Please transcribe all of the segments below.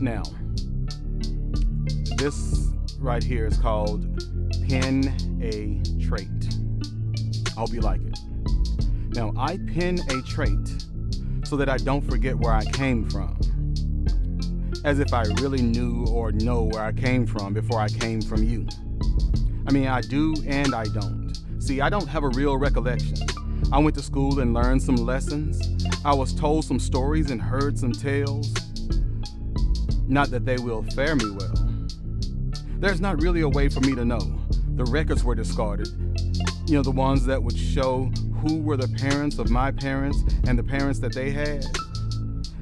Now, this right here is called Pin a Trait. I hope you like it. Now, I pin a trait so that I don't forget where I came from. As if I really knew or know where I came from before I came from you. I mean, I do and I don't. See, I don't have a real recollection. I went to school and learned some lessons. I was told some stories and heard some tales. Not that they will fare me well. There's not really a way for me to know. The records were discarded. You know, the ones that would show who were the parents of my parents and the parents that they had.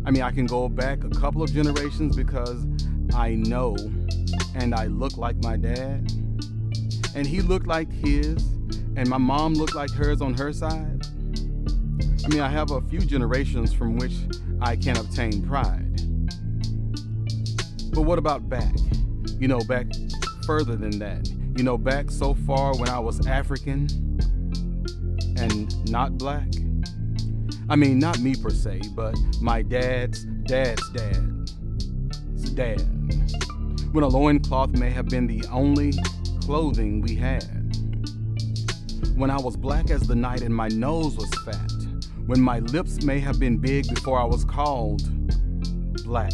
I mean, I can go back a couple of generations because I know and I look like my dad. And he looked like his, and my mom looked like hers on her side. I mean, I have a few generations from which I can obtain pride. But what about back? You know, back further than that. You know, back so far when I was African and not black. I mean, not me per se, but my dad's dad's dad's dad. When a loincloth may have been the only clothing we had. When I was black as the night and my nose was fat. When my lips may have been big before I was called black.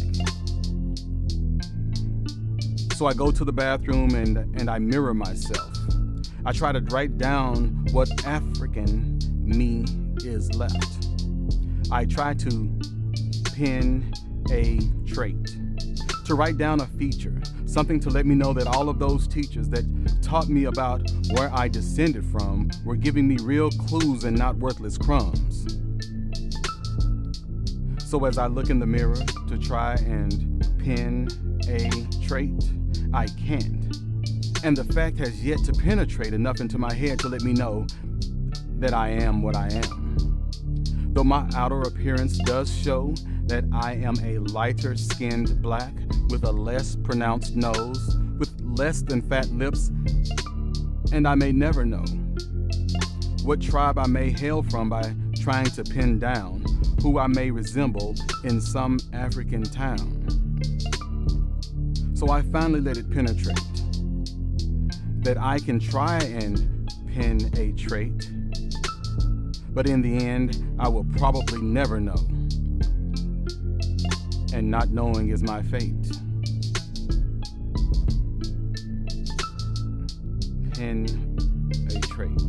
So I go to the bathroom and, and I mirror myself. I try to write down what African me is left. I try to pin a trait, to write down a feature, something to let me know that all of those teachers that taught me about where I descended from were giving me real clues and not worthless crumbs. So as I look in the mirror to try and pin a trait, I can't. And the fact has yet to penetrate enough into my head to let me know that I am what I am. Though my outer appearance does show that I am a lighter skinned black with a less pronounced nose, with less than fat lips, and I may never know what tribe I may hail from by trying to pin down who I may resemble in some African town. So I finally let it penetrate that I can try and pin a trait, but in the end, I will probably never know. And not knowing is my fate. Pin a trait.